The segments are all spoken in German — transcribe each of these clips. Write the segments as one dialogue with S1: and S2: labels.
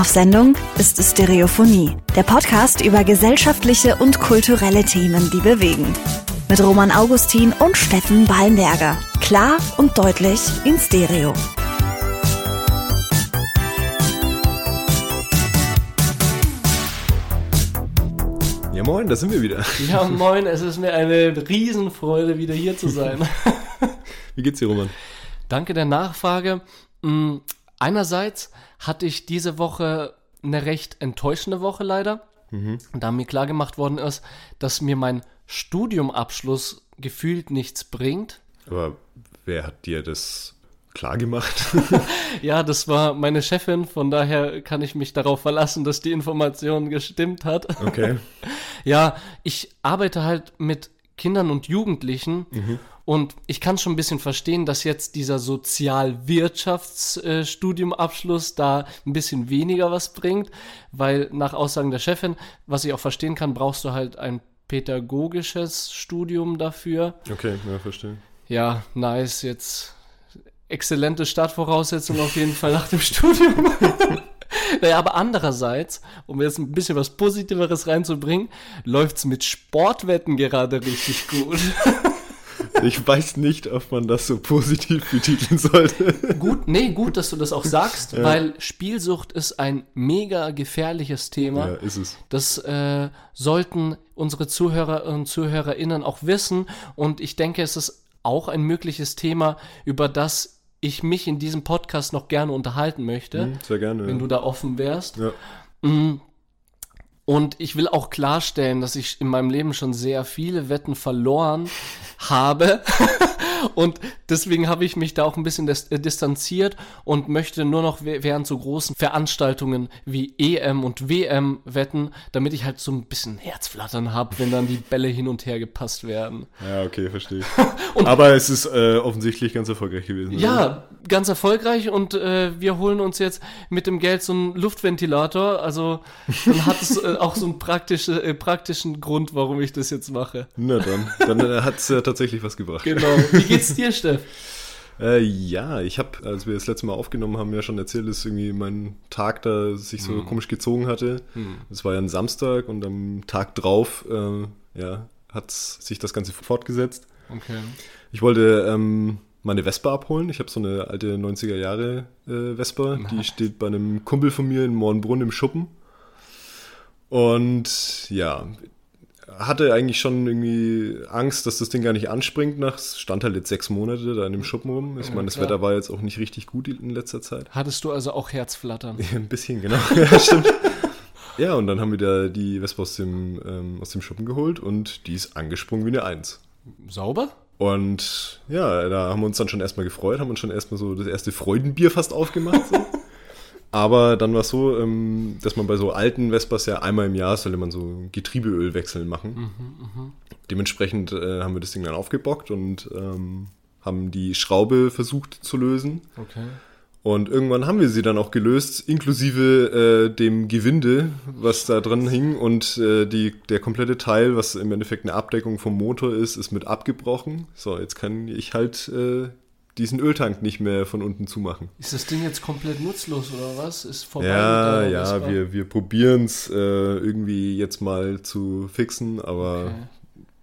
S1: Auf Sendung ist Stereophonie, der Podcast über gesellschaftliche und kulturelle Themen, die bewegen. Mit Roman Augustin und Steffen Ballenberger. Klar und deutlich in Stereo.
S2: Ja moin, da sind wir wieder.
S3: Ja moin, es ist mir eine Riesenfreude, wieder hier zu sein.
S2: Wie geht's dir, Roman?
S3: Danke der Nachfrage. Mm, einerseits hatte ich diese Woche eine recht enttäuschende Woche leider, mhm. da mir klar gemacht worden ist, dass mir mein Studiumabschluss gefühlt nichts bringt.
S2: Aber wer hat dir das klar gemacht?
S3: ja, das war meine Chefin, von daher kann ich mich darauf verlassen, dass die Information gestimmt hat.
S2: Okay.
S3: ja, ich arbeite halt mit Kindern und Jugendlichen mhm. Und ich kann schon ein bisschen verstehen, dass jetzt dieser Sozialwirtschaftsstudiumabschluss da ein bisschen weniger was bringt, weil nach Aussagen der Chefin, was ich auch verstehen kann, brauchst du halt ein pädagogisches Studium dafür.
S2: Okay, ja, verstehe.
S3: Ja, nice, jetzt exzellente Startvoraussetzung auf jeden Fall nach dem Studium. naja, aber andererseits, um jetzt ein bisschen was Positiveres reinzubringen, läuft es mit Sportwetten gerade richtig gut.
S2: Ich weiß nicht, ob man das so positiv betiteln sollte.
S3: Gut, nee, gut, dass du das auch sagst, ja. weil Spielsucht ist ein mega gefährliches Thema.
S2: Ja, ist es.
S3: Das äh, sollten unsere Zuhörer und ZuhörerInnen auch wissen. Und ich denke, es ist auch ein mögliches Thema, über das ich mich in diesem Podcast noch gerne unterhalten möchte.
S2: Mhm, sehr gerne.
S3: Wenn
S2: ja.
S3: du da offen wärst.
S2: Ja.
S3: Mhm. Und ich will auch klarstellen, dass ich in meinem Leben schon sehr viele Wetten verloren habe. und deswegen habe ich mich da auch ein bisschen äh, distanziert und möchte nur noch während so großen Veranstaltungen wie EM und WM wetten, damit ich halt so ein bisschen Herzflattern habe, wenn dann die Bälle hin und her gepasst werden.
S2: Ja, okay, verstehe. Aber es ist äh, offensichtlich ganz erfolgreich gewesen.
S3: Ja, oder? ganz erfolgreich und äh, wir holen uns jetzt mit dem Geld so einen Luftventilator. Also dann hat es äh, auch so einen praktische, äh, praktischen Grund, warum ich das jetzt mache.
S2: Na dann, dann äh, hat es tatsächlich was gebracht.
S3: Genau. Wie geht's dir, Steff?
S2: Äh, ja, ich habe, als wir das letzte Mal aufgenommen haben, ja schon erzählt, dass irgendwie mein Tag da sich so hm. komisch gezogen hatte. Es hm. war ja ein Samstag und am Tag drauf, äh, ja, hat sich das Ganze fortgesetzt.
S3: Okay.
S2: Ich wollte ähm, meine Vespa abholen. Ich habe so eine alte 90er Jahre äh, Vespa, die steht bei einem Kumpel von mir in Mornbrunn im Schuppen. Und ja, hatte eigentlich schon irgendwie Angst, dass das Ding gar nicht anspringt. Nach stand halt jetzt sechs Monate da in dem Schuppen rum. Ich ja, meine, das klar. Wetter war jetzt auch nicht richtig gut in letzter Zeit.
S3: Hattest du also auch Herzflattern?
S2: Ein bisschen, genau. ja, stimmt. ja, und dann haben wir da die Vespa aus dem, ähm, aus dem Schuppen geholt und die ist angesprungen wie eine Eins.
S3: Sauber?
S2: Und ja, da haben wir uns dann schon erstmal gefreut, haben uns schon erstmal so das erste Freudenbier fast aufgemacht. So. Aber dann war es so, ähm, dass man bei so alten Vespas ja einmal im Jahr sollte man so Getriebeölwechsel machen. Mhm, mh. Dementsprechend äh, haben wir das Ding dann aufgebockt und ähm, haben die Schraube versucht zu lösen.
S3: Okay.
S2: Und irgendwann haben wir sie dann auch gelöst, inklusive äh, dem Gewinde, was da drin hing. Und äh, die, der komplette Teil, was im Endeffekt eine Abdeckung vom Motor ist, ist mit abgebrochen. So, jetzt kann ich halt äh, diesen Öltank nicht mehr von unten zumachen.
S3: Ist das Ding jetzt komplett nutzlos oder was? Ist vorbei?
S2: Ja, ja, wir, wir probieren es äh, irgendwie jetzt mal zu fixen, aber okay.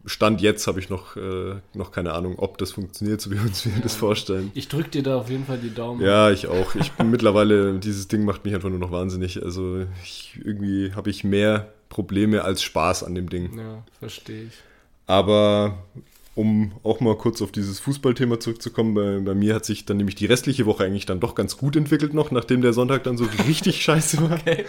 S2: Stand jetzt habe ich noch, äh, noch keine Ahnung, ob das funktioniert, so wie wir uns ja. das vorstellen.
S3: Ich drücke dir da auf jeden Fall die Daumen.
S2: Ja, ich auch. Ich bin mittlerweile, dieses Ding macht mich einfach nur noch wahnsinnig. Also ich, irgendwie habe ich mehr Probleme als Spaß an dem Ding.
S3: Ja, verstehe ich.
S2: Aber um auch mal kurz auf dieses Fußballthema zurückzukommen, bei, bei, mir hat sich dann nämlich die restliche Woche eigentlich dann doch ganz gut entwickelt noch, nachdem der Sonntag dann so richtig scheiße war. Okay.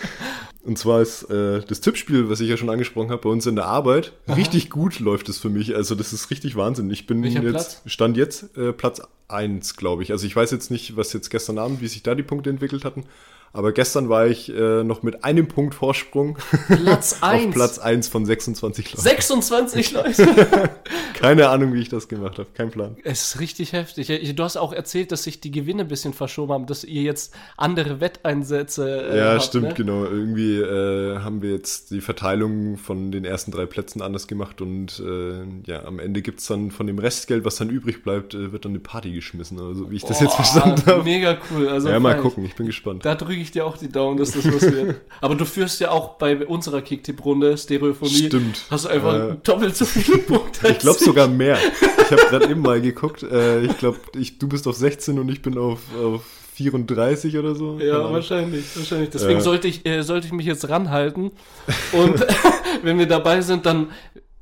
S2: Und zwar ist äh, das Tippspiel, was ich ja schon angesprochen habe, bei uns in der Arbeit, Aha. richtig gut läuft es für mich. Also das ist richtig Wahnsinn. Ich bin
S3: Welcher
S2: jetzt,
S3: Platz?
S2: stand jetzt äh, Platz 1, glaube ich. Also ich weiß jetzt nicht, was jetzt gestern Abend, wie sich da die Punkte entwickelt hatten. Aber gestern war ich äh, noch mit einem Punkt Vorsprung
S3: Platz 1.
S2: auf Platz 1 von 26
S3: Leuten. 26 Leute?
S2: Keine Ahnung, wie ich das gemacht habe. Kein Plan.
S3: Es ist richtig heftig. Du hast auch erzählt, dass sich die Gewinne ein bisschen verschoben haben, dass ihr jetzt andere Wetteinsätze
S2: äh, Ja, habt, stimmt, ne? genau. Irgendwie äh, haben wir jetzt die Verteilung von den ersten drei Plätzen anders gemacht und äh, ja, am Ende gibt es dann von dem Restgeld, was dann übrig bleibt, äh, wird dann eine Party geschmissen. Also wie ich das oh, jetzt verstanden habe.
S3: Mega cool. Also
S2: ja, mal gucken, ich bin gespannt.
S3: Da drücke ich dir auch die Daumen, dass das was wird. Aber du führst ja auch bei unserer Kicktipp-Runde Stereophonie.
S2: Stimmt.
S3: Hast du einfach äh, doppelt so viele Punkte.
S2: Ich glaube sogar mehr. Ich habe gerade eben mal geguckt. Äh, ich glaube, du bist auf 16 und ich bin auf, auf 34 oder so.
S3: Ja, genau. wahrscheinlich, wahrscheinlich. Deswegen äh. sollte, ich, äh, sollte ich mich jetzt ranhalten. Und wenn wir dabei sind, dann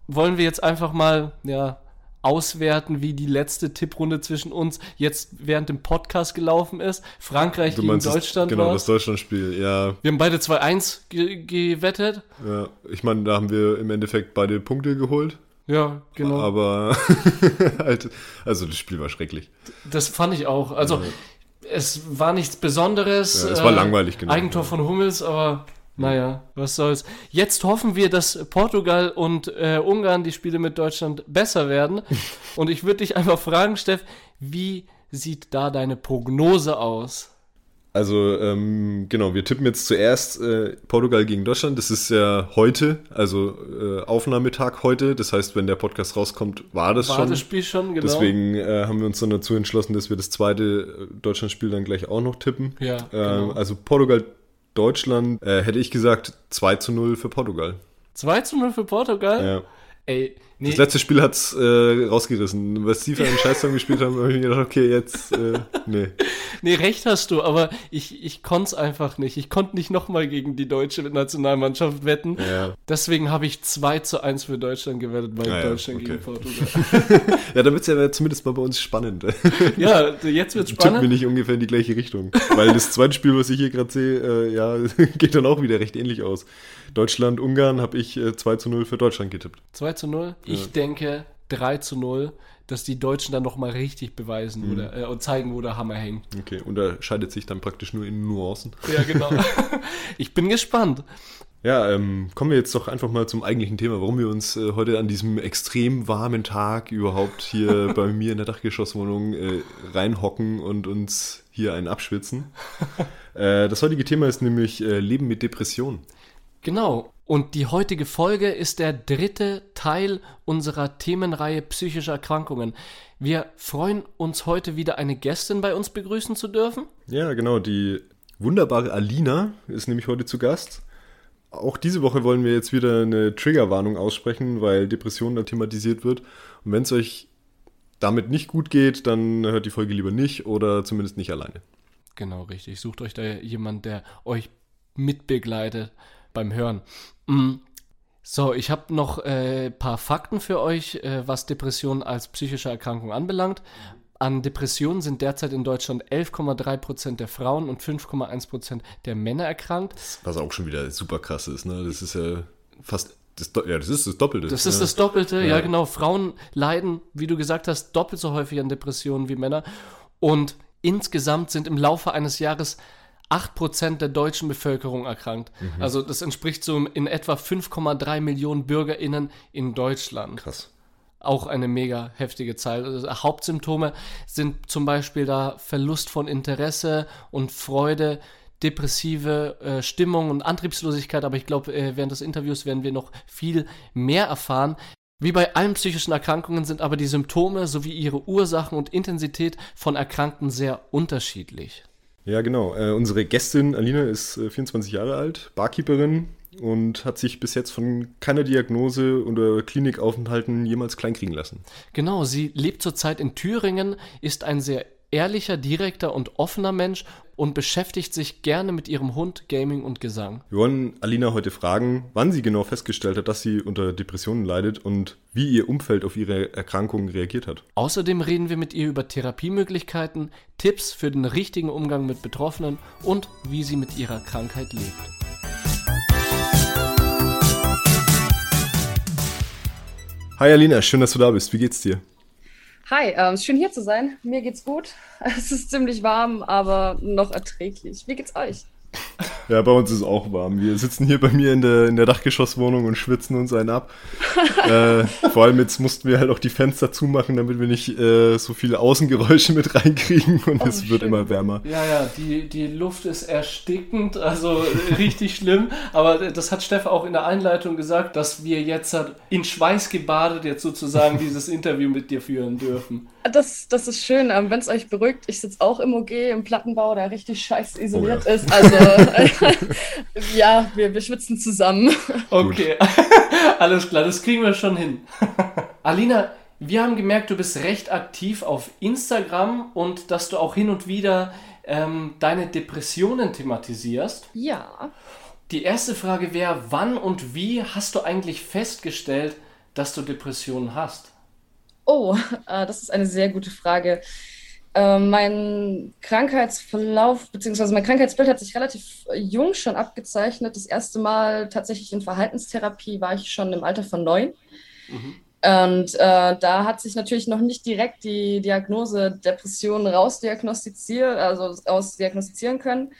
S3: wollen wir jetzt einfach mal, ja, auswerten, wie die letzte Tipprunde zwischen uns jetzt während dem Podcast gelaufen ist. Frankreich gegen Deutschland.
S2: Das, genau, das Deutschlandspiel, ja.
S3: Wir haben beide 2-1 ge gewettet.
S2: Ja, ich meine, da haben wir im Endeffekt beide Punkte geholt.
S3: Ja, genau.
S2: Aber halt, also das Spiel war schrecklich.
S3: Das fand ich auch. Also ja. es war nichts Besonderes.
S2: Ja, es war äh, langweilig,
S3: genau. Eigentor von Hummels, aber naja, was soll's. Jetzt hoffen wir, dass Portugal und äh, Ungarn die Spiele mit Deutschland besser werden. und ich würde dich einfach fragen, Steff, wie sieht da deine Prognose aus?
S2: Also, ähm, genau, wir tippen jetzt zuerst äh, Portugal gegen Deutschland. Das ist ja heute, also äh, Aufnahmetag heute. Das heißt, wenn der Podcast rauskommt, war das war schon. War
S3: das Spiel schon, genau.
S2: Deswegen äh, haben wir uns dann dazu entschlossen, dass wir das zweite äh, Deutschlandspiel dann gleich auch noch tippen.
S3: Ja, genau.
S2: Also Portugal Deutschland äh, hätte ich gesagt 2 zu 0 für Portugal.
S3: 2 zu 0 für Portugal?
S2: Ja.
S3: Ey,
S2: nee. Das letzte Spiel hat es äh, rausgerissen. Was sie für einen Scheißsong gespielt haben, habe ich mir gedacht, okay, jetzt, äh, nee.
S3: Nee, recht hast du, aber ich, ich konnte es einfach nicht. Ich konnte nicht nochmal gegen die deutsche Nationalmannschaft wetten.
S2: Ja.
S3: Deswegen habe ich 2 zu 1 für Deutschland gewettet, weil ah, Deutschland ja, okay. gegen Portugal.
S2: ja, dann wird es ja zumindest mal bei uns spannend.
S3: ja, jetzt wird es spannend.
S2: Tippen wir nicht ungefähr in die gleiche Richtung. Weil das zweite Spiel, was ich hier gerade sehe, äh, ja, geht dann auch wieder recht ähnlich aus. Deutschland, Ungarn habe ich äh, 2 zu 0 für Deutschland getippt.
S3: 2 zu 0? Ich denke 3 zu 0, dass die Deutschen dann nochmal richtig beweisen mhm. oder, äh, und zeigen, wo der Hammer hängt.
S2: Okay, unterscheidet sich dann praktisch nur in Nuancen.
S3: Ja, genau. ich bin gespannt.
S2: Ja, ähm, kommen wir jetzt doch einfach mal zum eigentlichen Thema, warum wir uns äh, heute an diesem extrem warmen Tag überhaupt hier bei mir in der Dachgeschosswohnung äh, reinhocken und uns hier einen abschwitzen. äh, das heutige Thema ist nämlich äh, Leben mit Depression.
S3: Genau. Und die heutige Folge ist der dritte Teil unserer Themenreihe psychische Erkrankungen. Wir freuen uns heute wieder eine Gästin bei uns begrüßen zu dürfen.
S2: Ja, genau. Die wunderbare Alina ist nämlich heute zu Gast. Auch diese Woche wollen wir jetzt wieder eine Triggerwarnung aussprechen, weil Depression da thematisiert wird. Und wenn es euch damit nicht gut geht, dann hört die Folge lieber nicht oder zumindest nicht alleine.
S3: Genau, richtig. Sucht euch da jemand, der euch mitbegleitet beim Hören. Mm. So, ich habe noch ein äh, paar Fakten für euch, äh, was Depressionen als psychische Erkrankung anbelangt. An Depressionen sind derzeit in Deutschland 11,3% der Frauen und 5,1% der Männer erkrankt.
S2: Was auch schon wieder super krass ist, ne? Das ist ja fast das, ja, das ist das Doppelte.
S3: Das ist ja. das Doppelte, ja. ja. genau. Frauen leiden, wie du gesagt hast, doppelt so häufig an Depressionen wie Männer. Und insgesamt sind im Laufe eines Jahres 8% der deutschen Bevölkerung erkrankt. Mhm. Also das entspricht so in etwa 5,3 Millionen BürgerInnen in Deutschland.
S2: Krass.
S3: Auch eine mega heftige Zahl. Also Hauptsymptome sind zum Beispiel da Verlust von Interesse und Freude, depressive äh, Stimmung und Antriebslosigkeit, aber ich glaube, äh, während des Interviews werden wir noch viel mehr erfahren. Wie bei allen psychischen Erkrankungen sind aber die Symptome sowie ihre Ursachen und Intensität von Erkrankten sehr unterschiedlich.
S2: Ja, genau. Äh, unsere Gästin Alina ist äh, 24 Jahre alt, Barkeeperin und hat sich bis jetzt von keiner Diagnose oder Klinikaufenthalten jemals kleinkriegen lassen.
S3: Genau, sie lebt zurzeit in Thüringen, ist ein sehr ehrlicher, direkter und offener Mensch und beschäftigt sich gerne mit ihrem Hund, Gaming und Gesang.
S2: Wir wollen Alina heute fragen, wann sie genau festgestellt hat, dass sie unter Depressionen leidet und wie ihr Umfeld auf ihre Erkrankungen reagiert hat.
S3: Außerdem reden wir mit ihr über Therapiemöglichkeiten, Tipps für den richtigen Umgang mit Betroffenen und wie sie mit ihrer Krankheit lebt.
S2: Hi Alina, schön, dass du da bist. Wie geht's dir?
S4: Hi, ähm, schön hier zu sein. Mir geht's gut. Es ist ziemlich warm, aber noch erträglich. Wie geht's euch?
S2: Ja, bei uns ist es auch warm. Wir sitzen hier bei mir in der, in der Dachgeschosswohnung und schwitzen uns einen ab. äh, vor allem jetzt mussten wir halt auch die Fenster zumachen, damit wir nicht äh, so viele Außengeräusche mit reinkriegen und oh, es wird schön. immer wärmer.
S3: Ja, ja, die, die Luft ist erstickend, also richtig schlimm. Aber das hat Steff auch in der Einleitung gesagt, dass wir jetzt in Schweiß gebadet jetzt sozusagen dieses Interview mit dir führen dürfen.
S4: Das, das ist schön, wenn es euch beruhigt. Ich sitze auch im OG, im Plattenbau, der richtig scheiß isoliert oh, ja. ist. Also ja, wir, wir schwitzen zusammen.
S3: Okay, alles klar, das kriegen wir schon hin. Alina, wir haben gemerkt, du bist recht aktiv auf Instagram und dass du auch hin und wieder ähm, deine Depressionen thematisierst.
S4: Ja.
S3: Die erste Frage wäre, wann und wie hast du eigentlich festgestellt, dass du Depressionen hast?
S4: Oh, äh, das ist eine sehr gute Frage. Äh, mein Krankheitsverlauf bzw. mein Krankheitsbild hat sich relativ jung schon abgezeichnet. Das erste Mal tatsächlich in Verhaltenstherapie war ich schon im Alter von neun. Mhm. Und äh, da hat sich natürlich noch nicht direkt die Diagnose Depression rausdiagnostiziert, also ausdiagnostizieren können.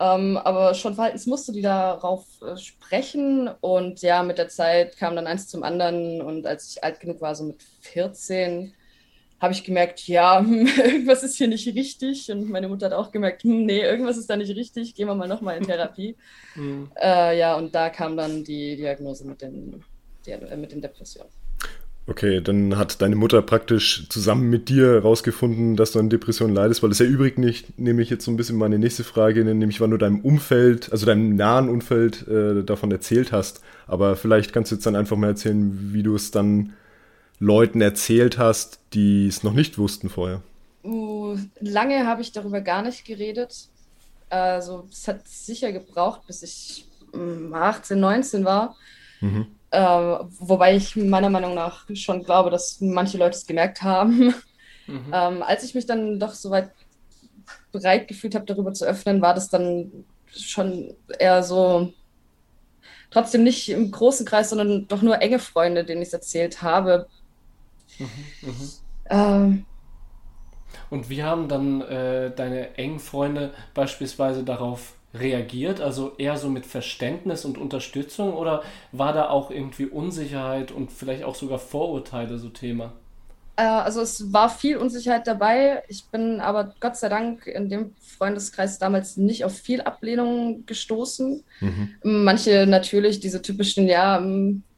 S4: Ähm, aber schon Verhaltensmuster, die darauf äh, sprechen. Und ja, mit der Zeit kam dann eins zum anderen. Und als ich alt genug war, so mit 14, habe ich gemerkt, ja, irgendwas ist hier nicht richtig. Und meine Mutter hat auch gemerkt, hm, nee, irgendwas ist da nicht richtig. Gehen wir mal nochmal in Therapie. mhm. äh, ja, und da kam dann die Diagnose mit den, die, äh, mit den Depressionen.
S2: Okay, dann hat deine Mutter praktisch zusammen mit dir herausgefunden, dass du an Depressionen leidest, weil das erübrigt nicht, nehme ich jetzt so ein bisschen meine nächste Frage, nämlich wann du deinem Umfeld, also deinem nahen Umfeld äh, davon erzählt hast. Aber vielleicht kannst du jetzt dann einfach mal erzählen, wie du es dann Leuten erzählt hast, die es noch nicht wussten vorher.
S4: Uh, lange habe ich darüber gar nicht geredet. Also es hat sicher gebraucht, bis ich 18, mm, 19 war. Mhm äh, wobei ich meiner Meinung nach schon glaube, dass manche Leute es gemerkt haben. Mhm. Ähm, als ich mich dann doch soweit bereit gefühlt habe, darüber zu öffnen, war das dann schon eher so, trotzdem nicht im großen Kreis, sondern doch nur enge Freunde, denen ich es erzählt habe. Mhm,
S3: mhm. Ähm, Und wie haben dann äh, deine engen Freunde beispielsweise darauf reagiert? Also eher so mit Verständnis und Unterstützung oder war da auch irgendwie Unsicherheit und vielleicht auch sogar Vorurteile so Thema?
S4: Äh, also es war viel Unsicherheit dabei. Ich bin aber Gott sei Dank in dem Freundeskreis damals nicht auf viel Ablehnung gestoßen. Mhm. Manche natürlich, diese typischen, ja,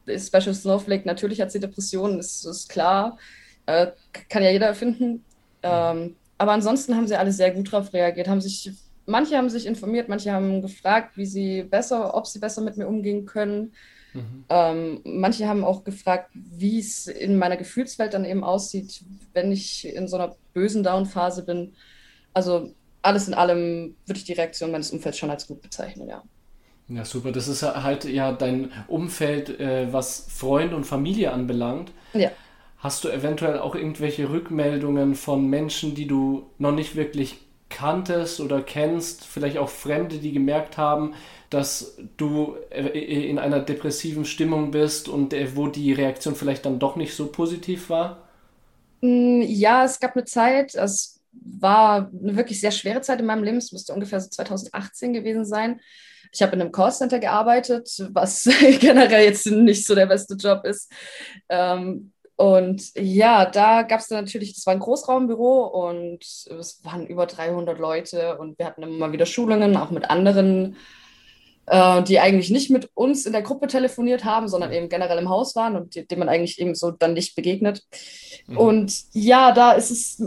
S4: Special Snowflake, natürlich hat sie Depressionen, ist, ist klar. Äh, kann ja jeder erfinden. Ähm, aber ansonsten haben sie alle sehr gut darauf reagiert, haben sich manche haben sich informiert, manche haben gefragt, wie sie besser, ob sie besser mit mir umgehen können. Mhm. Ähm, manche haben auch gefragt, wie es in meiner Gefühlswelt dann eben aussieht, wenn ich in so einer bösen Down-Phase bin. Also alles in allem würde ich die Reaktion meines Umfelds schon als gut bezeichnen, ja.
S3: Ja, super. Das ist halt ja dein Umfeld, äh, was Freunde und Familie anbelangt.
S4: Ja.
S3: Hast du eventuell auch irgendwelche Rückmeldungen von Menschen, die du noch nicht wirklich kanntest oder kennst, vielleicht auch Fremde, die gemerkt haben, dass du äh, in einer depressiven Stimmung bist und äh, wo die Reaktion vielleicht dann doch nicht so positiv war?
S4: Mm, ja, es gab eine Zeit, es war eine wirklich sehr schwere Zeit in meinem Leben, es müsste ungefähr so 2018 gewesen sein. Ich habe in einem Callcenter gearbeitet, was generell jetzt nicht so der beste Job ist. Ähm, und ja, da gab es dann natürlich, das war ein Großraumbüro und es waren über 300 Leute und wir hatten immer wieder Schulungen, auch mit anderen, äh, die eigentlich nicht mit uns in der Gruppe telefoniert haben, sondern eben generell im Haus waren und dem man eigentlich eben so dann nicht begegnet. Mhm. Und ja, da ist es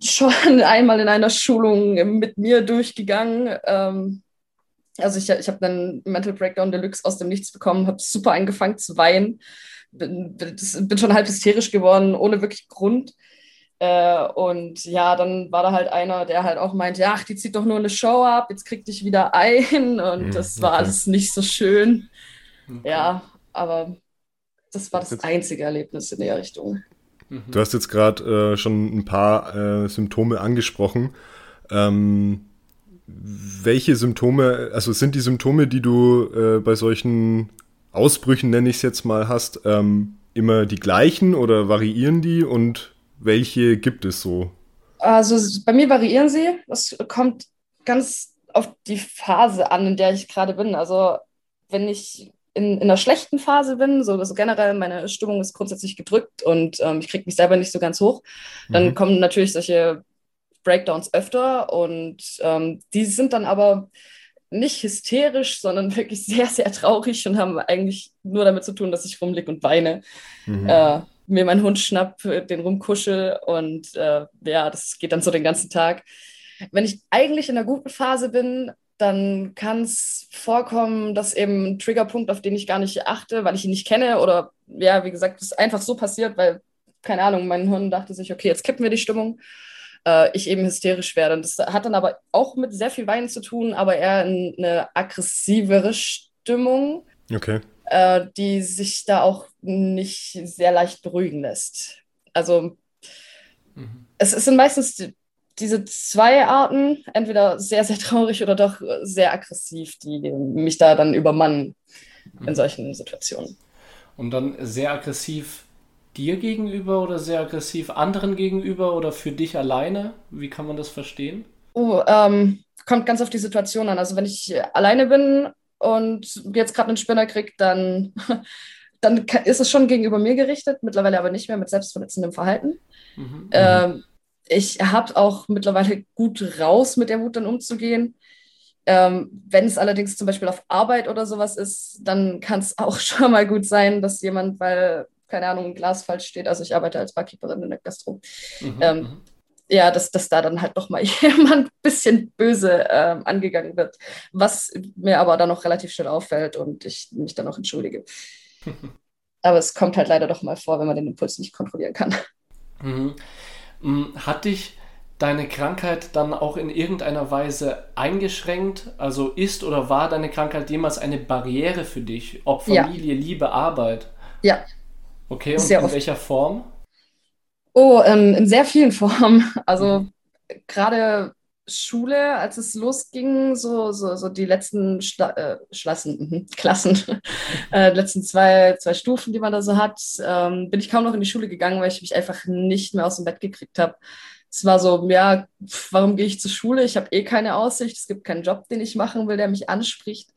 S4: schon einmal in einer Schulung mit mir durchgegangen. Ähm, also ich, ich habe dann Mental Breakdown Deluxe aus dem Nichts bekommen, habe super angefangen zu weinen bin, bin schon halb hysterisch geworden, ohne wirklich Grund. Äh, und ja, dann war da halt einer, der halt auch meinte, ach, die zieht doch nur eine Show ab, jetzt krieg dich wieder ein. Und mhm, das war okay. alles nicht so schön. Okay. Ja, aber das war das einzige Erlebnis in der Richtung.
S2: Mhm. Du hast jetzt gerade äh, schon ein paar äh, Symptome angesprochen. Ähm, welche Symptome, also sind die Symptome, die du äh, bei solchen Ausbrüchen, nenne ich es jetzt mal, hast, ähm, immer die gleichen oder variieren die und welche gibt es so?
S4: Also bei mir variieren sie. Das kommt ganz auf die Phase an, in der ich gerade bin. Also wenn ich in, in einer schlechten Phase bin, so also generell meine Stimmung ist grundsätzlich gedrückt und ähm, ich kriege mich selber nicht so ganz hoch, dann mhm. kommen natürlich solche Breakdowns öfter und ähm, die sind dann aber nicht hysterisch, sondern wirklich sehr, sehr traurig und haben eigentlich nur damit zu tun, dass ich rumliege und weine. Mhm. Äh, mir meinen Hund schnapp, den rumkuschel und äh, ja, das geht dann so den ganzen Tag. Wenn ich eigentlich in einer guten Phase bin, dann kann es vorkommen, dass eben ein Triggerpunkt, auf den ich gar nicht achte, weil ich ihn nicht kenne oder ja, wie gesagt, es einfach so passiert, weil, keine Ahnung, mein Hirn dachte sich, okay, jetzt kippen wir die Stimmung, äh, ich eben hysterisch werde. Und das hat dann aber auch mit sehr viel Weinen zu tun, aber eher eine aggressivere Stimmung,
S2: okay.
S4: äh, die sich da auch nicht sehr leicht beruhigen lässt. Also mhm. es, es sind meistens die, diese zwei Arten, entweder sehr, sehr traurig oder doch sehr aggressiv, die mich da dann übermannen in mhm. solchen Situationen.
S3: Und dann sehr aggressiv dir gegenüber oder sehr aggressiv anderen gegenüber oder für dich alleine? Wie kann man das verstehen?
S4: Oh, ähm, kommt ganz auf die Situation an. Also wenn ich alleine bin und jetzt gerade einen Spinner kriege, dann, dann ist es schon gegenüber mir gerichtet, mittlerweile aber nicht mehr mit selbstverletzendem Verhalten. Mhm. Ähm, ich habe auch mittlerweile gut raus, mit der Wut dann umzugehen. Ähm, wenn es allerdings zum Beispiel auf Arbeit oder sowas ist, dann kann es auch schon mal gut sein, dass jemand, weil, keine Ahnung, ein Glas falsch steht, also ich arbeite als Barkeeperin in der Gastro, mhm, ähm, mhm. ja, dass, dass da dann halt doch mal jemand ein bisschen böse ähm, angegangen wird, was mir aber dann noch relativ schnell auffällt und ich mich dann auch entschuldige. aber es kommt halt leider doch mal vor, wenn man den Impuls nicht kontrollieren kann.
S3: Mhm. Hm, hat dich deine Krankheit dann auch in irgendeiner Weise eingeschränkt? Also ist oder war deine Krankheit jemals eine Barriere für dich? Ob Familie, ja. Liebe, Arbeit?
S4: Ja.
S3: Okay, und in oft. welcher Form?
S4: Oh, ähm, in sehr vielen Formen. Also mhm. gerade Schule, als es losging, so, so, so die letzten Schla äh, Schlassen, mhm, Klassen, äh, letzten zwei, zwei Stufen, die man da so hat, ähm, bin ich kaum noch in die Schule gegangen, weil ich mich einfach nicht mehr aus dem Bett gekriegt habe. Es war so, ja, warum gehe ich zur Schule? Ich habe eh keine Aussicht, es gibt keinen Job, den ich machen will, der mich anspricht.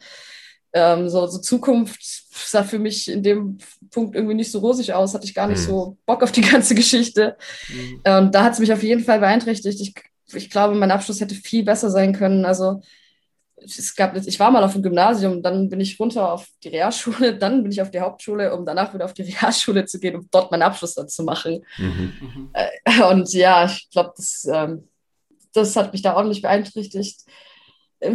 S4: Ähm, so, so Zukunft sah für mich in dem Punkt irgendwie nicht so rosig aus, hatte ich gar nicht mhm. so Bock auf die ganze Geschichte. Mhm. Und da hat es mich auf jeden Fall beeinträchtigt. Ich ich glaube, mein Abschluss hätte viel besser sein können. Also es gab, ich war mal auf dem Gymnasium, dann bin ich runter auf die Realschule, dann bin ich auf die Hauptschule, um danach wieder auf die Realschule zu gehen, um dort meinen Abschluss dann zu machen. Mhm. Äh, und ja, ich glaube, das, ähm, das hat mich da ordentlich beeinträchtigt.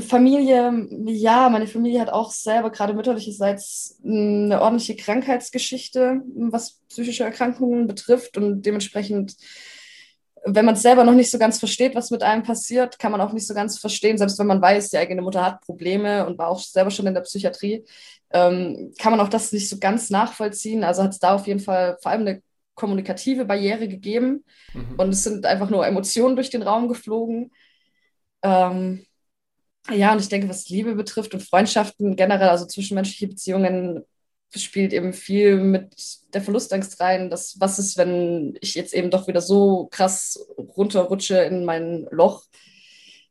S4: Familie, ja, meine Familie hat auch selber gerade mütterlicherseits eine ordentliche Krankheitsgeschichte, was psychische Erkrankungen betrifft und dementsprechend wenn man es selber noch nicht so ganz versteht, was mit einem passiert, kann man auch nicht so ganz verstehen, selbst wenn man weiß, die eigene Mutter hat Probleme und war auch selber schon in der Psychiatrie, ähm, kann man auch das nicht so ganz nachvollziehen. Also hat es da auf jeden Fall vor allem eine kommunikative Barriere gegeben mhm. und es sind einfach nur Emotionen durch den Raum geflogen. Ähm, ja, und ich denke, was Liebe betrifft und Freundschaften generell, also zwischenmenschliche Beziehungen, spielt eben viel mit der Verlustangst rein. Das, was ist, wenn ich jetzt eben doch wieder so krass runterrutsche in mein Loch,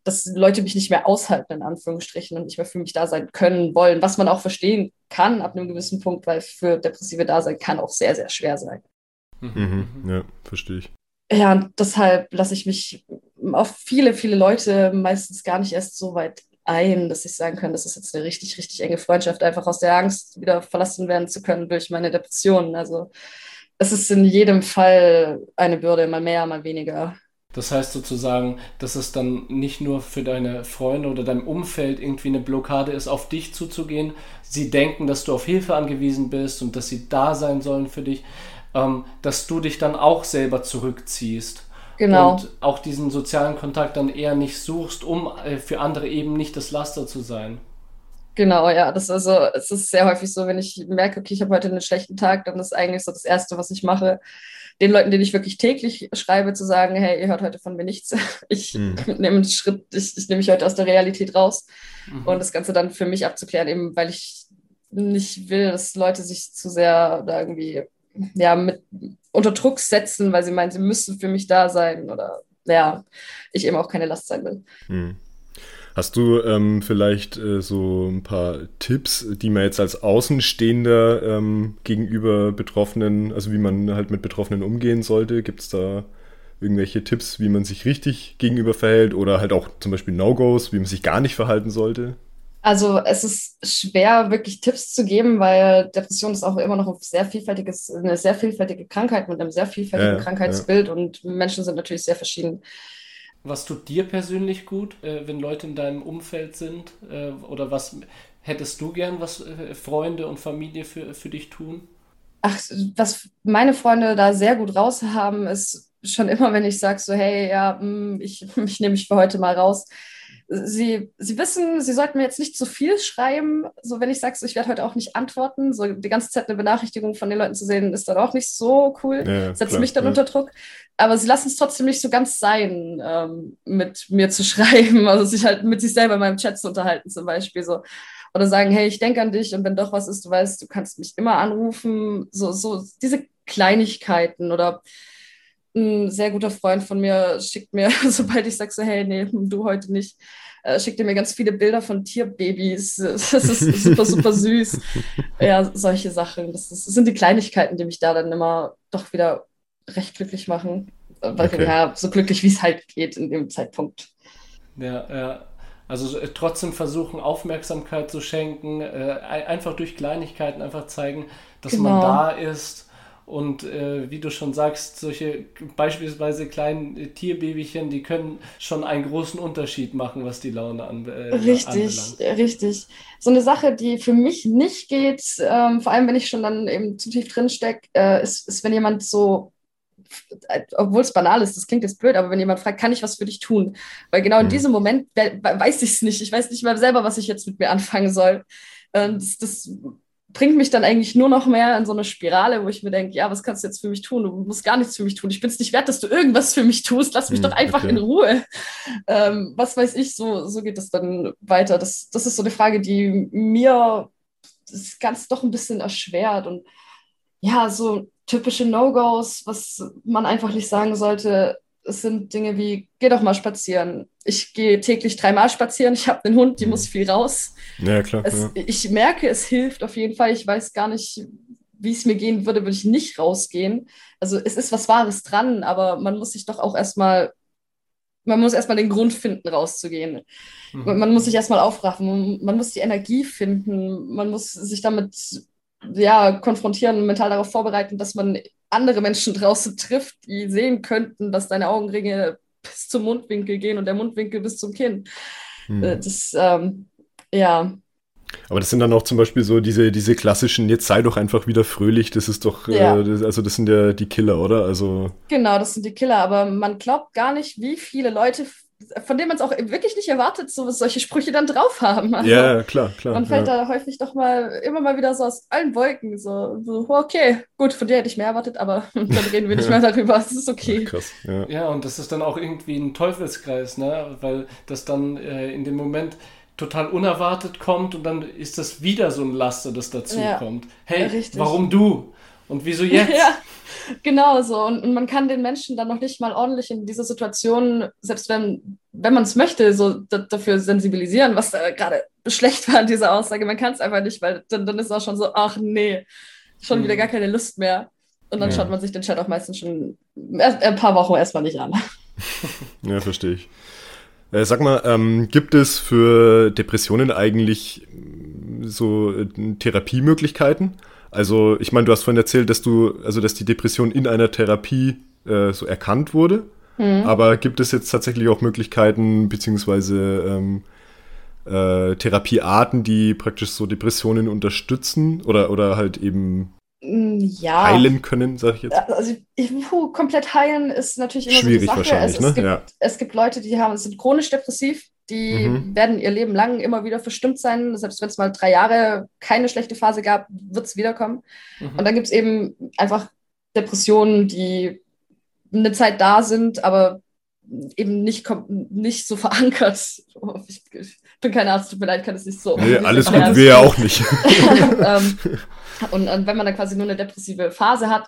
S4: dass Leute mich nicht mehr aushalten, in Anführungsstrichen, und nicht mehr für mich da sein können, wollen, was man auch verstehen kann ab einem gewissen Punkt, weil für Depressive Dasein kann auch sehr, sehr schwer sein.
S2: Mhm, ja, verstehe ich.
S4: Ja, und deshalb lasse ich mich auf viele, viele Leute meistens gar nicht erst so weit ein, dass ich sagen kann, das ist jetzt eine richtig, richtig enge Freundschaft, einfach aus der Angst wieder verlassen werden zu können durch meine Depressionen. Also es ist in jedem Fall eine Bürde, mal mehr, mal weniger.
S3: Das heißt sozusagen, dass es dann nicht nur für deine Freunde oder dein Umfeld irgendwie eine Blockade ist, auf dich zuzugehen. Sie denken, dass du auf Hilfe angewiesen bist und dass sie da sein sollen für dich, ähm, dass du dich dann auch selber zurückziehst.
S4: Genau.
S3: Und auch diesen sozialen Kontakt dann eher nicht suchst, um äh, für andere eben nicht das Laster zu sein.
S4: Genau, ja. Das also, es ist sehr häufig so, wenn ich merke, okay, ich habe heute einen schlechten Tag, dann ist eigentlich so das Erste, was ich mache, den Leuten, denen ich wirklich täglich schreibe, zu sagen, hey, ihr hört heute von mir nichts. Ich mhm. nehme einen Schritt, ich, ich nehme mich heute aus der Realität raus mhm. und das Ganze dann für mich abzuklären, eben weil ich nicht will, dass Leute sich zu sehr da irgendwie ja, mit unter Druck setzen, weil sie meinen, sie müssen für mich da sein oder ja, ich eben auch keine Last sein will. Hm.
S2: Hast du ähm, vielleicht äh, so ein paar Tipps, die man jetzt als Außenstehender ähm, gegenüber Betroffenen, also wie man halt mit Betroffenen umgehen sollte? Gibt es da irgendwelche Tipps, wie man sich richtig gegenüber verhält oder halt auch zum Beispiel No-Gos, wie man sich gar nicht verhalten sollte?
S4: Also es ist schwer, wirklich Tipps zu geben, weil Depression ist auch immer noch ein sehr vielfältiges, eine sehr vielfältige Krankheit mit einem sehr vielfältigen
S2: Ja,
S4: Krankheitsbild und Menschen sind natürlich sehr verschieden.
S3: Was tut dir persönlich gut, äh, wenn Leute in deinem Umfeld sind? Äh, oder was hättest du gern, was äh, Freunde und Familie für, für dich tun?
S4: Ach, was meine Freunde da sehr gut raus haben, ist schon immer, wenn ich sage so, hey, ja, mm, ich, ich nehme mich für heute mal raus. Sie, sie wissen, sie sollten mir jetzt nicht zu viel schreiben. So, wenn ich sage, so, ich werde heute auch nicht antworten, so die ganze Zeit eine Benachrichtigung von den Leuten zu sehen, ist dann auch nicht so cool.
S2: Ja,
S4: Setzt
S2: klar,
S4: mich dann
S2: ja.
S4: unter Druck. Aber sie lassen es trotzdem nicht so ganz sein, ähm, mit mir zu schreiben, also sich halt mit sich selber in meinem Chat zu unterhalten, zum Beispiel so. Oder sagen, hey, ich denke an dich und wenn doch was ist, du weißt, du kannst mich immer anrufen. So, so diese Kleinigkeiten oder ein sehr guter Freund von mir schickt mir, sobald ich sage so, hey, nee, du heute nicht, äh, schickt er mir ganz viele Bilder von Tierbabys. Das ist super, super süß. Ja, solche Sachen. Das, ist, das sind die Kleinigkeiten, die mich da dann immer doch wieder recht glücklich machen. Weil,
S2: Okay.
S4: ja, so glücklich, wie es halt geht in dem Zeitpunkt.
S3: Ja, ja. Also äh, trotzdem versuchen, Aufmerksamkeit zu schenken, äh, ein- einfach durch Kleinigkeiten einfach zeigen, dass man
S4: Genau.
S3: da ist. Und äh, wie du schon sagst, solche beispielsweise kleinen äh, Tierbabychen, die können schon einen großen Unterschied machen, was die Laune an, äh,
S4: Richtig,
S3: anbelangt.
S4: richtig. So eine Sache, die für mich nicht geht, ähm, vor allem wenn ich schon dann eben zu tief drin stecke, äh, ist, ist, wenn jemand so, obwohl es banal ist, das klingt jetzt blöd, aber wenn jemand fragt, kann ich was für dich tun? Weil genau in
S2: Mhm.
S4: diesem Moment we- we- weiß ich es nicht. Ich weiß nicht mal selber, was ich jetzt mit mir anfangen soll. Und das, das bringt mich dann eigentlich nur noch mehr in so eine Spirale, wo ich mir denke, ja, was kannst du jetzt für mich tun? Du musst gar nichts für mich tun. Ich bin es nicht wert, dass du irgendwas für mich tust. Lass mich
S2: Hm,
S4: doch einfach
S2: okay.
S4: in Ruhe. Ähm, was weiß ich, so, so geht es dann weiter. Das, das ist so eine Frage, die mir das Ganze doch ein bisschen erschwert. Und ja, so typische No-Gos, was man einfach nicht sagen sollte, es sind Dinge wie, geh doch mal spazieren. Ich gehe täglich dreimal spazieren. Ich habe einen Hund, die
S2: Mhm.
S4: muss viel raus.
S2: Ja, klar.
S4: Es,
S2: ja.
S4: Ich merke, es hilft auf jeden Fall. Ich weiß gar nicht, wie es mir gehen würde, würde ich nicht rausgehen. Also es ist was Wahres dran, aber man muss sich doch auch erstmal, man muss erstmal den Grund finden, rauszugehen. Man,
S3: Mhm.
S4: man muss sich erstmal aufraffen, man muss die Energie finden, man muss sich damit ja, konfrontieren und mental darauf vorbereiten, dass man andere Menschen draußen trifft, die sehen könnten, dass deine Augenringe bis zum Mundwinkel gehen und der Mundwinkel bis zum Kinn.
S2: Hm.
S4: Äh, Das, ähm, ja,
S2: Aber das sind dann auch zum Beispiel so diese, diese klassischen, jetzt sei doch einfach wieder fröhlich, das ist doch,
S4: Ja.
S2: äh, das, also das sind ja die Killer, oder? Also,
S4: Genau, das sind die Killer, aber man glaubt gar nicht, wie viele Leute, von denen man es auch wirklich nicht erwartet, so solche Sprüche dann drauf haben. Also,
S2: ja, klar, klar.
S4: Man fällt
S2: ja.
S4: da häufig doch mal immer mal wieder so aus allen Wolken. So, so okay, gut, von dir hätte ich mehr erwartet, aber dann reden wir nicht mehr darüber. Es ist okay.
S2: krass, ja.
S3: Ja, und das ist dann auch irgendwie ein Teufelskreis, ne? Weil das dann äh, in dem Moment total unerwartet kommt und dann ist das wieder so ein Laster, das dazu
S4: Ja,
S3: kommt. Hey, warum du? Und wieso jetzt?
S4: Ja, genau so. Und, und man kann den Menschen dann noch nicht mal ordentlich in dieser Situation, selbst wenn, wenn man es möchte, so da, dafür sensibilisieren, was da gerade schlecht war an dieser Aussage. Man kann es einfach nicht, weil dann, dann ist auch schon so, ach nee, schon wieder
S3: Mhm.
S4: gar keine Lust mehr. Und dann
S2: Ja.
S4: schaut man sich den Chat auch meistens schon ein paar Wochen erstmal nicht an.
S2: Ja, verstehe ich. Äh, sag mal, ähm, gibt es für Depressionen eigentlich so äh, Therapiemöglichkeiten? Also, ich meine, du hast vorhin erzählt, dass du, also dass die Depression in einer Therapie äh, so erkannt wurde. Aber gibt es jetzt tatsächlich auch Möglichkeiten, beziehungsweise ähm, äh, Therapiearten, die praktisch so Depressionen unterstützen oder, oder halt eben
S4: Ja.
S2: heilen können, sag ich jetzt?
S4: Also ich, puh, komplett heilen ist natürlich immer
S2: Schwierig
S4: so eine Sache.
S2: wahrscheinlich,
S4: es,
S2: ne?
S4: es, gibt,
S2: Ja.
S4: es gibt Leute, die haben, sind chronisch depressiv, die
S2: Mhm.
S4: werden ihr Leben lang immer wieder verstimmt sein. Selbst wenn es mal drei Jahre keine schlechte Phase gab, wird es wiederkommen.
S3: Mhm.
S4: Und dann gibt es eben einfach Depressionen, die eine Zeit da sind, aber eben nicht, nicht so verankert. Oh, ich, ich bin keine Arzt, tut mir leid, kann es nicht so.
S2: Nee, alles gut, wir ja auch nicht.
S4: ähm, und, und wenn man dann quasi nur eine depressive Phase hat,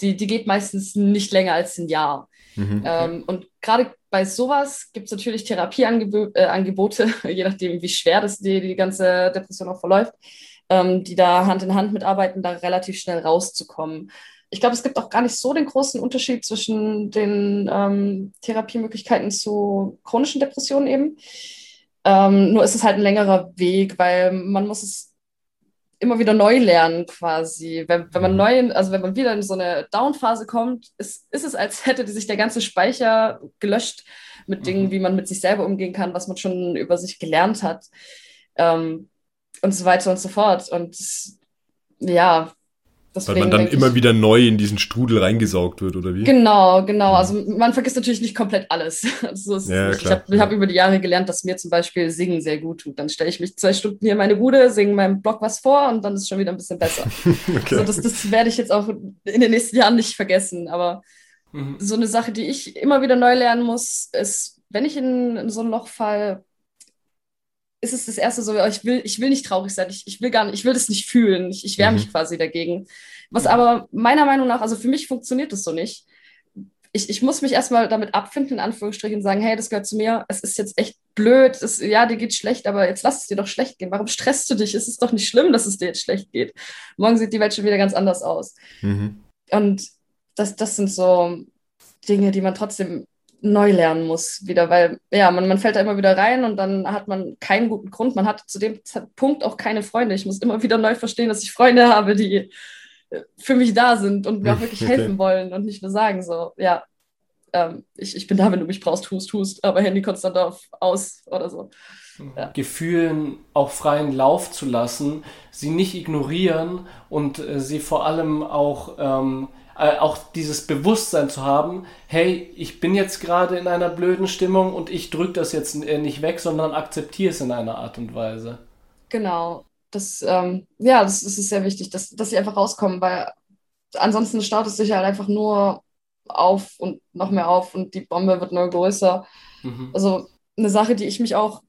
S4: die, die geht meistens nicht länger als ein Jahr.
S2: Mhm.
S4: Ähm, und gerade bei sowas gibt es natürlich Therapieangebote, äh, je nachdem, wie schwer das die, die ganze Depression auch verläuft, ähm, die da Hand in Hand mitarbeiten, da relativ schnell rauszukommen. Ich glaube, es gibt auch gar nicht so den großen Unterschied zwischen den ähm, Therapiemöglichkeiten zu chronischen Depressionen eben. Ähm, nur ist es halt ein längerer Weg, weil man muss es immer wieder neu lernen quasi. Wenn, wenn man mhm. neu, also wenn man wieder in so eine Down-Phase kommt, ist, ist es, als hätte sich der ganze Speicher gelöscht mit Dingen, mhm. wie man mit sich selber umgehen kann, was man schon über sich gelernt hat ähm, und so weiter und so fort. Und ja,
S2: Deswegen Weil man dann immer wieder neu in diesen Strudel reingesaugt wird, oder wie?
S4: Genau, genau. Also man vergisst natürlich nicht komplett alles. so ja, ich habe hab über die Jahre gelernt, dass mir zum Beispiel Singen sehr gut tut. Dann stelle ich mich zwei Stunden hier in meine Bude, singe meinem Blog was vor und dann ist es schon wieder ein bisschen besser. okay. Also das, das werde ich jetzt auch in den nächsten Jahren nicht vergessen. Aber mhm. so eine Sache, die ich immer wieder neu lernen muss, ist, wenn ich in, in so ein Loch falle, ist es das erste so, ich will, ich will nicht traurig sein, ich, ich will gar nicht, ich will das nicht fühlen, ich, ich wehre mich mhm. quasi dagegen. Was aber meiner Meinung nach, also für mich funktioniert das so nicht. Ich, ich muss mich erstmal damit abfinden, in Anführungsstrichen, und sagen, hey, das gehört zu mir, es ist jetzt echt blöd, es, ja, dir geht schlecht, aber jetzt lass es dir doch schlecht gehen. Warum stresst du dich? Es ist doch nicht schlimm, dass es dir jetzt schlecht geht. Morgen sieht die Welt schon wieder ganz anders aus. Mhm. Und das, das sind so Dinge, die man trotzdem neu lernen muss wieder, weil ja, man, man fällt da immer wieder rein und dann hat man keinen guten Grund. Man hat zu dem Punkt auch keine Freunde. Ich muss immer wieder neu verstehen, dass ich Freunde habe, die äh, für mich da sind und mir auch wirklich okay. helfen wollen und nicht nur sagen so, ja, ähm, ich, ich bin da, wenn du mich brauchst, tust, tust, aber Handy konstant auf, aus oder so.
S3: Ja. Gefühlen auch freien Lauf zu lassen, sie nicht ignorieren und äh, sie vor allem auch ähm, äh, auch dieses Bewusstsein zu haben, hey, ich bin jetzt gerade in einer blöden Stimmung und ich drücke das jetzt äh, nicht weg, sondern akzeptiere es in einer Art und Weise.
S4: Genau. Das, ähm, ja, das, das, ist sehr wichtig, dass, dass sie einfach rauskommen, weil ansonsten staut es sich halt einfach nur auf und noch mehr auf und die Bombe wird nur größer. Mhm. Also eine Sache, die ich mich auch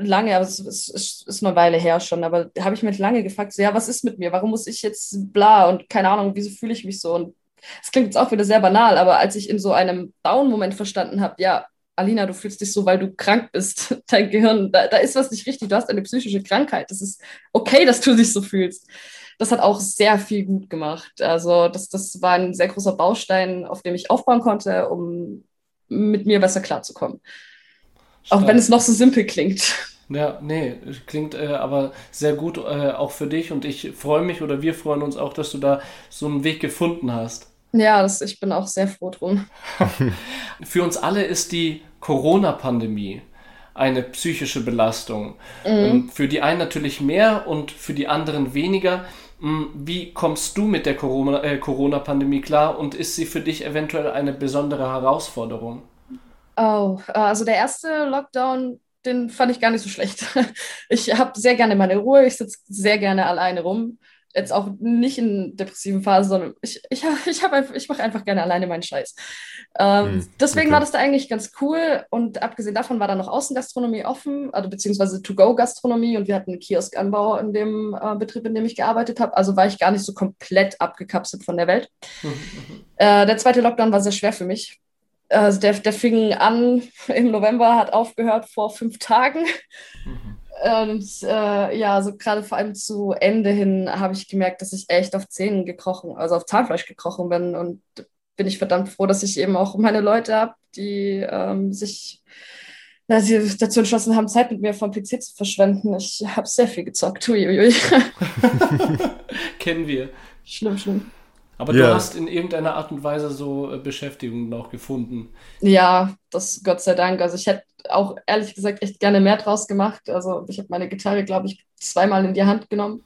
S4: lange, aber es ist, ist, ist eine Weile her schon, aber habe ich mich lange gefragt, so, ja, was ist mit mir? Warum muss ich jetzt bla und keine Ahnung, wieso fühle ich mich so? Und es klingt jetzt auch wieder sehr banal, aber als ich in so einem Down-Moment verstanden habe, ja, Alina, du fühlst dich so, weil du krank bist. Dein Gehirn, da, da ist was nicht richtig. Du hast eine psychische Krankheit. Das ist okay, dass du dich so fühlst. Das hat auch sehr viel gut gemacht. Also, das, das war ein sehr großer Baustein, auf dem ich aufbauen konnte, um mit mir besser klarzukommen. Stark. Auch wenn es noch so simpel klingt.
S3: Ja, nee, klingt äh, aber sehr gut äh, auch für dich und ich freue mich oder wir freuen uns auch, dass du da so einen Weg gefunden hast.
S4: Ja, das, ich bin auch sehr froh drum.
S3: für uns alle ist die Corona-Pandemie eine psychische Belastung. Mhm. Ähm, für die einen natürlich mehr und für die anderen weniger. Hm, wie kommst du mit der äh, Corona-Pandemie klar und ist sie für dich eventuell eine besondere Herausforderung?
S4: Oh, also der erste Lockdown, den fand ich gar nicht so schlecht. Ich habe sehr gerne meine Ruhe, ich sitze sehr gerne alleine rum. Jetzt auch nicht in depressiven Phasen, sondern ich, ich, ich, ich mache einfach gerne alleine meinen Scheiß. Ähm, hm, deswegen okay. war das da eigentlich ganz cool. Und abgesehen davon war da noch Außengastronomie offen, also beziehungsweise To-Go-Gastronomie und wir hatten einen Kioskanbau in dem äh, Betrieb, in dem ich gearbeitet habe. Also war ich gar nicht so komplett abgekapselt von der Welt. Mhm. äh, der zweite Lockdown war sehr schwer für mich, also der, der fing an im November, hat aufgehört vor fünf Tagen. Mhm. Und äh, ja, so gerade vor allem zu Ende hin habe ich gemerkt, dass ich echt auf Zähnen gekrochen, also auf Zahnfleisch gekrochen bin. Und bin ich verdammt froh, dass ich eben auch meine Leute habe, die ähm, sich na, sie dazu entschlossen haben, Zeit mit mir vom PC zu verschwenden. Ich habe sehr viel gezockt. Uiuiui.
S3: Kennen wir.
S4: Schlimm, schlimm.
S3: Aber ja. du hast in irgendeiner Art und Weise so äh, Beschäftigung noch gefunden.
S4: Ja, das Gott sei Dank. Also ich hätte auch ehrlich gesagt echt gerne mehr draus gemacht. Also ich habe meine Gitarre, glaube ich, zweimal in die Hand genommen,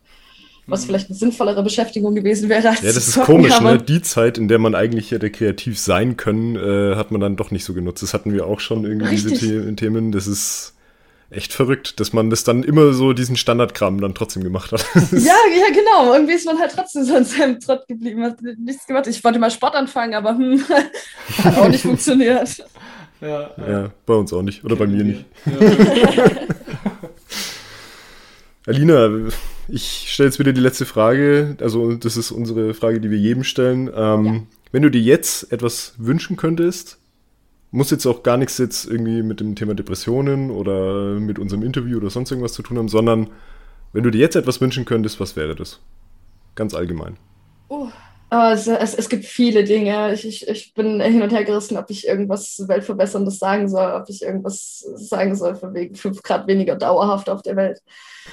S4: was mhm. vielleicht eine sinnvollere Beschäftigung gewesen wäre.
S2: Als ja, das ist komisch, ne? Die Zeit, in der man eigentlich hätte kreativ sein können, äh, hat man dann doch nicht so genutzt. Das hatten wir auch schon irgendwie Richtig. diese Themen. Das ist echt verrückt, dass man das dann immer so diesen Standardkram dann trotzdem gemacht hat.
S4: ja, ja, genau. Irgendwie ist man halt trotzdem so in seinem Trott geblieben, hat nichts gemacht. Ich wollte mal Sport anfangen, aber hm, hat auch nicht funktioniert.
S2: Ja, ja. ja, bei uns auch nicht. Oder bei mir nicht. Ja. Alina, ich stelle jetzt wieder die letzte Frage. Also, das ist unsere Frage, die wir jedem stellen. Ähm, ja. Wenn du dir jetzt etwas wünschen könntest, muss jetzt auch gar nichts jetzt irgendwie mit dem Thema Depressionen oder mit unserem Interview oder sonst irgendwas zu tun haben, sondern wenn du dir jetzt etwas wünschen könntest, was wäre das? Ganz allgemein.
S4: Oh. Es, es, es, gibt viele Dinge. Ich, ich, ich bin hin und her gerissen, ob ich irgendwas Weltverbesserndes sagen soll, ob ich irgendwas sagen soll, wegen 5 Grad weniger dauerhaft auf der Welt.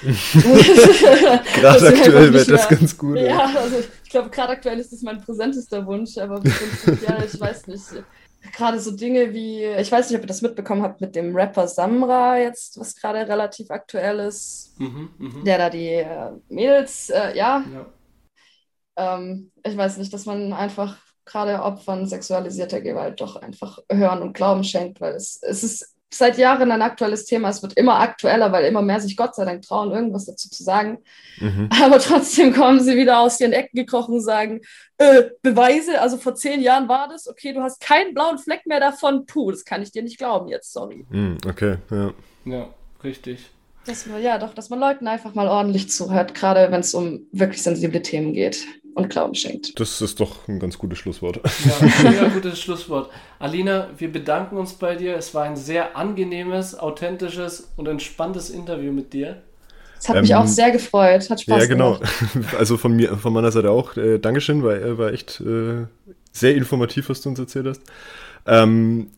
S2: gerade aktuell wäre das ganz gut.
S4: Ja, also ich glaube, gerade aktuell ist das mein präsentester Wunsch, aber ja, ich weiß nicht. Gerade so Dinge wie, ich weiß nicht, ob ihr das mitbekommen habt mit dem Rapper Samra jetzt, was gerade relativ aktuell ist, mhm, mh. der da die äh, Mädels, äh, ja, ja. Ähm, ich weiß nicht, dass man einfach gerade Opfern sexualisierter Gewalt doch einfach Hören und Glauben schenkt, weil es, es ist seit Jahren ein aktuelles Thema. Es wird immer aktueller, weil immer mehr sich Gott sei Dank trauen, irgendwas dazu zu sagen. Mhm. Aber trotzdem kommen sie wieder aus ihren Ecken gekrochen und sagen, äh, Beweise, also vor zehn Jahren war das, okay, du hast keinen blauen Fleck mehr davon, puh, das kann ich dir nicht glauben jetzt, sorry.
S2: Mhm, okay, ja.
S3: Ja, richtig.
S4: Dass man, ja, doch, dass man Leuten einfach mal ordentlich zuhört, gerade wenn es um wirklich sensible Themen geht und Glauben schenkt.
S2: Das ist doch ein ganz gutes Schlusswort.
S3: Ja, ein sehr gutes Schlusswort. Alina, wir bedanken uns bei dir. Es war ein sehr angenehmes, authentisches und entspanntes Interview mit dir.
S4: Es hat ähm, mich auch sehr gefreut. Hat Spaß
S2: ja, genau. Gemacht. Also von mir, von meiner Seite auch. Äh, Dankeschön, weil war echt äh, sehr informativ, was du uns erzählt hast. Ähm,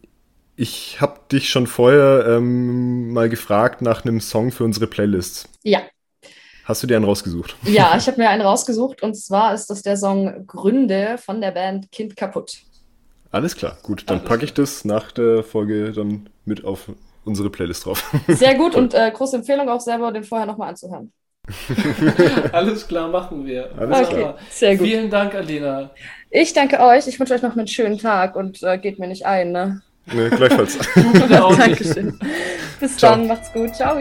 S2: ich habe dich schon vorher ähm, mal gefragt nach einem Song für unsere Playlists.
S4: Ja.
S2: Hast du dir einen rausgesucht?
S4: Ja, ich habe mir einen rausgesucht und zwar ist das der Song Gründe von der Band Kind kaputt.
S2: Alles klar, gut. Dann packe ich das nach der Folge dann mit auf unsere Playlist drauf.
S4: Sehr gut und äh, große Empfehlung auch selber, den vorher nochmal anzuhören.
S3: Alles klar, machen wir.
S2: Alles okay, klar.
S3: Sehr gut. Vielen Dank, Alina.
S4: Ich danke euch. Ich wünsche euch noch einen schönen Tag und äh, geht mir nicht ein. Ne?
S2: Nee, gleichfalls.
S4: Dankeschön. Bis Ciao. dann, macht's gut. Ciao.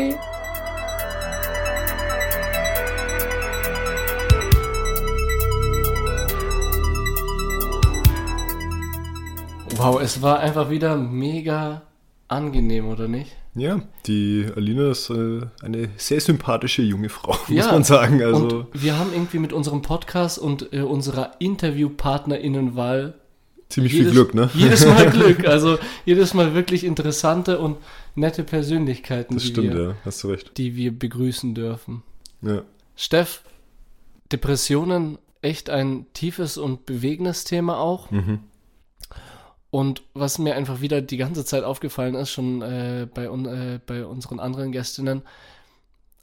S3: Wow, es war einfach wieder mega angenehm, oder nicht?
S2: Ja, die Alina ist äh, eine sehr sympathische junge Frau, muss ja, man sagen. Also
S3: und wir haben irgendwie mit unserem Podcast und äh, unserer Interviewpartnerinnenwahl
S2: ziemlich jedes, viel Glück, ne?
S3: Jedes Mal Glück, also jedes Mal wirklich interessante und nette Persönlichkeiten,
S2: das stimmt, wir, ja, hast du recht.
S3: die wir begrüßen dürfen.
S2: Ja.
S3: Steff, Depressionen echt ein tiefes und bewegendes Thema auch. Mhm. Und was mir einfach wieder die ganze Zeit aufgefallen ist, schon äh, bei, un, äh, bei unseren anderen Gästinnen,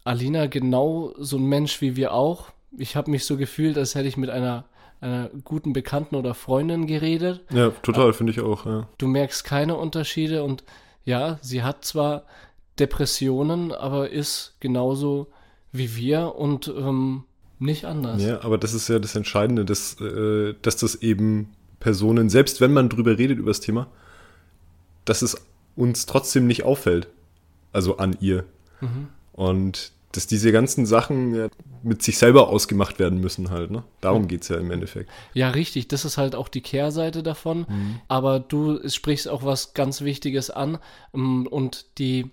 S3: Alina genau so ein Mensch wie wir auch. Ich habe mich so gefühlt, als hätte ich mit einer, einer guten Bekannten oder Freundin geredet.
S2: Ja, total, finde ich auch. Ja.
S3: Du merkst keine Unterschiede und ja, sie hat zwar Depressionen, aber ist genauso wie wir und ähm, nicht anders.
S2: Ja, aber das ist ja das Entscheidende, dass, äh, dass das eben Personen, selbst wenn man drüber redet über das Thema, dass es uns trotzdem nicht auffällt. Also an ihr. Mhm. Und dass diese ganzen Sachen ja, mit sich selber ausgemacht werden müssen halt. Ne? Darum geht es ja im Endeffekt.
S3: Ja, richtig. Das ist halt auch die Kehrseite davon. Mhm. Aber du sprichst auch was ganz Wichtiges an. Ähm, und die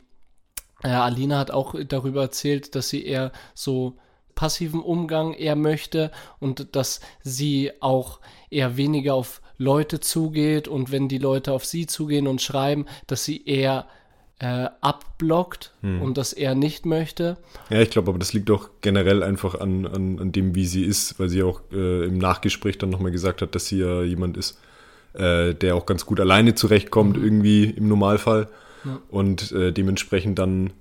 S3: äh, Alina hat auch darüber erzählt, dass sie eher so passiven Umgang eher möchte und dass sie auch eher weniger auf Leute zugeht und wenn die Leute auf sie zugehen und schreiben, dass sie eher äh, abblockt hm. und das er nicht möchte.
S2: Ja, ich glaube, aber das liegt auch generell einfach an, an, an dem, wie sie ist, weil sie auch äh, im Nachgespräch dann nochmal gesagt hat, dass sie ja jemand ist, äh, der auch ganz gut alleine zurechtkommt, mhm. irgendwie im Normalfall. Ja. Und äh, dementsprechend dann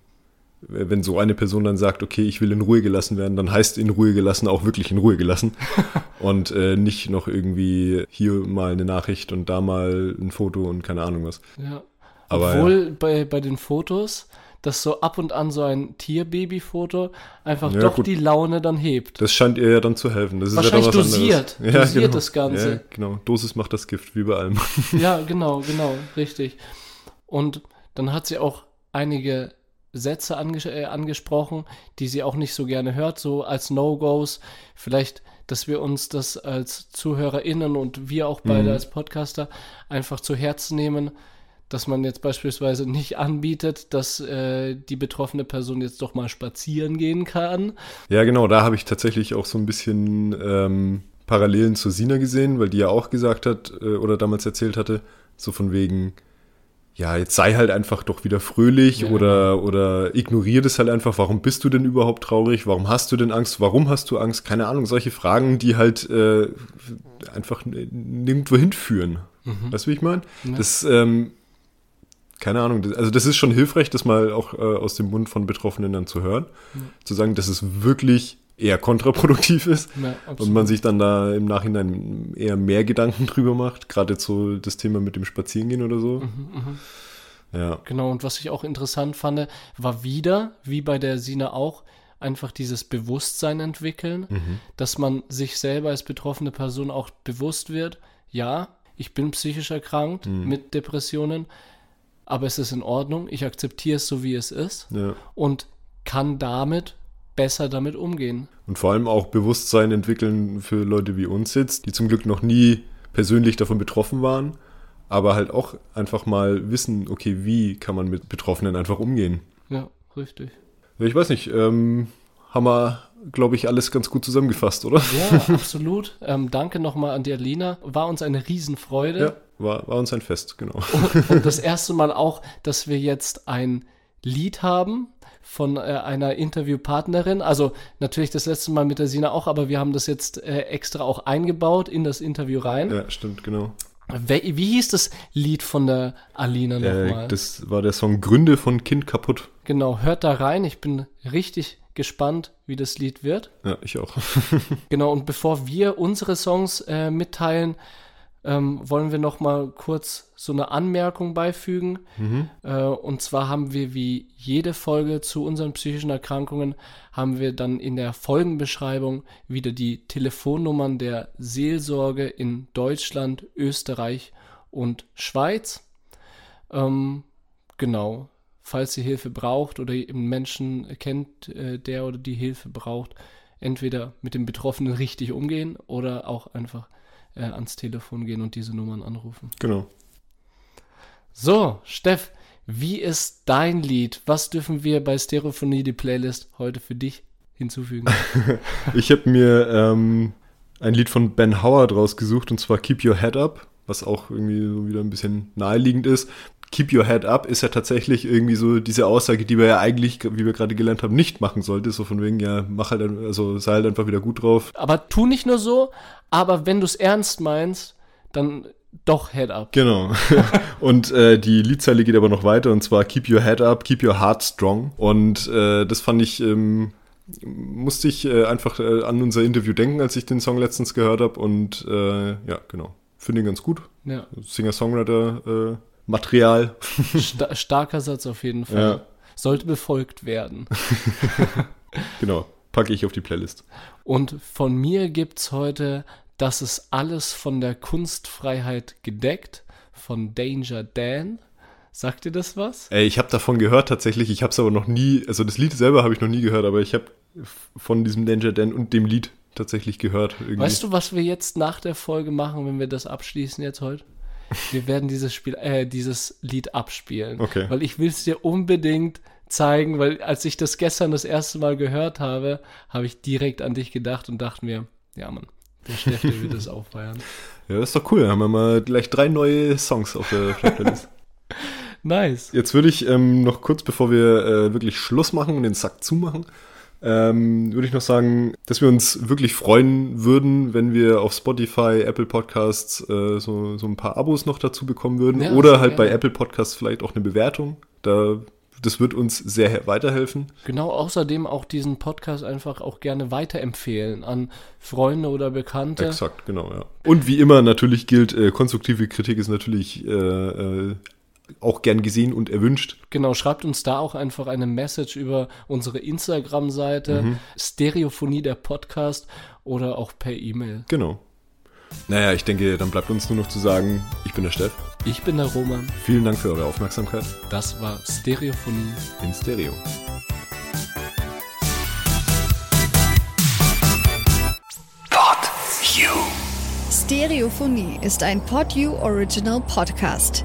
S2: wenn so eine Person dann sagt, okay, ich will in Ruhe gelassen werden, dann heißt in Ruhe gelassen auch wirklich in Ruhe gelassen und äh, nicht noch irgendwie hier mal eine Nachricht und da mal ein Foto und keine Ahnung was.
S3: Ja. Aber, Obwohl ja. bei, bei den Fotos, dass so ab und an so ein Tierbaby-Foto einfach ja, doch gut. die Laune dann hebt.
S2: Das scheint ihr ja dann zu helfen. Das
S3: Wahrscheinlich
S2: ist ja
S3: dosiert, ja, dosiert
S2: genau.
S3: das Ganze.
S2: Ja, genau, Dosis macht das Gift, wie bei allem.
S3: ja, genau, genau, richtig. Und dann hat sie auch einige Sätze anges äh, angesprochen, die sie auch nicht so gerne hört, so als No-Gos. Vielleicht, dass wir uns das als ZuhörerInnen und wir auch beide mhm. als Podcaster einfach zu Herzen nehmen, dass man jetzt beispielsweise nicht anbietet, dass äh, die betroffene Person jetzt doch mal spazieren gehen kann.
S2: Ja, genau, da habe ich tatsächlich auch so ein bisschen ähm, Parallelen zu Sina gesehen, weil die ja auch gesagt hat äh, oder damals erzählt hatte, so von wegen, ja, jetzt sei halt einfach doch wieder fröhlich
S3: Ja,
S2: oder, oder ignorier das halt einfach. Warum bist du denn überhaupt traurig? Warum hast du denn Angst? Warum hast du Angst? Keine Ahnung, solche Fragen, die halt äh, einfach nirgendwo hinführen. Weißt du, wie ich meine?
S3: Ja.
S2: Das, ähm, keine Ahnung, das, also das ist schon hilfreich, das mal auch äh, aus dem Mund von Betroffenen dann zu hören. Zu sagen, dass es wirklich eher kontraproduktiv ist.
S3: Ja,
S2: Und man sich dann da im Nachhinein eher mehr Gedanken drüber macht, gerade so das Thema mit dem Spazierengehen oder so. Ja,
S3: Genau, und was ich auch interessant fand, war wieder, wie bei der Sina auch, einfach dieses Bewusstsein entwickeln, dass man sich selber als betroffene Person auch bewusst wird, ja, ich bin psychisch erkrankt mit Depressionen, aber es ist in Ordnung, ich akzeptiere es so, wie es ist
S2: ja.
S3: und kann damit besser damit umgehen.
S2: Und vor allem auch Bewusstsein entwickeln für Leute wie uns jetzt, die zum Glück noch nie persönlich davon betroffen waren, aber halt auch einfach mal wissen, okay, wie kann man mit Betroffenen einfach umgehen.
S3: Ja, richtig.
S2: Ich weiß nicht, ähm, haben wir, glaube ich, alles ganz gut zusammengefasst, oder?
S3: Ja, absolut. Ähm, danke nochmal an die Alina. War uns eine Riesenfreude.
S2: Ja, war, war uns ein Fest, genau.
S3: Und das erste Mal auch, dass wir jetzt ein Lied haben von äh, einer Interviewpartnerin. Also natürlich das letzte Mal mit der Sina auch, aber wir haben das jetzt äh, extra auch eingebaut in das Interview rein.
S2: Ja, stimmt, genau.
S3: Wie, wie hieß das Lied von der Alina nochmal?
S2: Äh, das war der Song Gründe von Kind kaputt.
S3: genau, hört da rein. Ich bin richtig gespannt, wie das Lied wird.
S2: Ja, ich auch.
S3: Genau, und bevor wir unsere Songs äh, mitteilen, ähm, wollen wir noch mal kurz so eine Anmerkung beifügen. Äh, und zwar haben wir wie jede Folge zu unseren psychischen Erkrankungen, haben wir dann in der Folgenbeschreibung wieder die Telefonnummern der Seelsorge in Deutschland, Österreich und Schweiz. Ähm, genau, falls ihr Hilfe braucht oder ihr einen Menschen kennt, äh, der oder die Hilfe braucht, entweder mit dem Betroffenen richtig umgehen oder auch einfach äh, ans Telefon gehen und diese Nummern anrufen.
S2: genau.
S3: So, Steff, wie ist dein Lied? Was dürfen wir bei Stereophonie, die Playlist, heute für dich hinzufügen?
S2: Ich habe mir ähm, ein Lied von Ben Howard rausgesucht und zwar Keep Your Head Up, was auch irgendwie so wieder ein bisschen naheliegend ist. Keep Your Head Up ist ja tatsächlich irgendwie so diese Aussage, die wir ja eigentlich, wie wir gerade gelernt haben, nicht machen sollte. So von wegen, ja, mach halt, also sei halt einfach wieder gut drauf.
S3: aber tu nicht nur so, aber wenn du es ernst meinst, dann doch Head up.
S2: Genau. und äh, die Liedzeile geht aber noch weiter und zwar Keep Your Head Up, Keep Your Heart Strong. Und äh, das fand ich, ähm, musste ich äh, einfach äh, an unser Interview denken, als ich den Song letztens gehört habe. Und äh, ja, genau. Finde ihn ganz gut.
S3: Ja,
S2: Singer-Songwriter äh, Material.
S3: sta starker Satz auf jeden Fall.
S2: Ja.
S3: Sollte befolgt werden.
S2: Genau. Packe ich auf die Playlist.
S3: Und von mir gibt's heute, das ist alles von der Kunstfreiheit gedeckt, von Danger Dan. Sagt ihr das was?
S2: Ey, ich habe davon gehört tatsächlich. Ich habe es aber noch nie, also das Lied selber habe ich noch nie gehört, aber ich habe von diesem Danger Dan und dem Lied tatsächlich gehört. Irgendwie.
S3: Weißt du, was wir jetzt nach der Folge machen, wenn wir das abschließen jetzt heute? Wir werden dieses Spiel, äh, dieses Lied abspielen.
S2: Okay.
S3: Weil ich will es dir unbedingt zeigen, weil als ich das gestern das erste Mal gehört habe, habe ich direkt an dich gedacht und dachte mir, ja Mann, der Steff, der wird das auch feiern.
S2: Ja, ist doch cool. Haben wir mal gleich drei neue Songs auf der, auf der Playlist.
S3: Nice.
S2: Jetzt würde ich ähm, noch kurz, bevor wir äh, wirklich Schluss machen und den Sack zumachen, ähm, würde ich noch sagen, dass wir uns wirklich freuen würden, wenn wir auf Spotify, Apple Podcasts äh, so, so ein paar Abos noch dazu bekommen würden.
S3: Ja,
S2: Oder halt bei
S3: gerne.
S2: Apple Podcasts vielleicht auch eine Bewertung. Da, das wird uns sehr he- weiterhelfen.
S3: Genau, außerdem auch diesen Podcast einfach auch gerne weiterempfehlen an Freunde oder Bekannte.
S2: Exakt, genau, ja. Und wie immer natürlich gilt, äh, konstruktive Kritik ist natürlich äh, äh, auch gern gesehen und erwünscht.
S3: Genau, schreibt uns da auch einfach eine Message über unsere Instagram-Seite,
S2: Mhm.
S3: Stereophonie der Podcast oder auch per E-Mail.
S2: Genau. Naja, ich denke, dann bleibt uns nur noch zu sagen, ich bin der Steff.
S3: Ich bin der Roman,
S2: Vielen Dank für eure Aufmerksamkeit
S3: das war Stereophonie.
S2: in Stereo.
S1: Stereophonie ist ein PodU Original Podcast.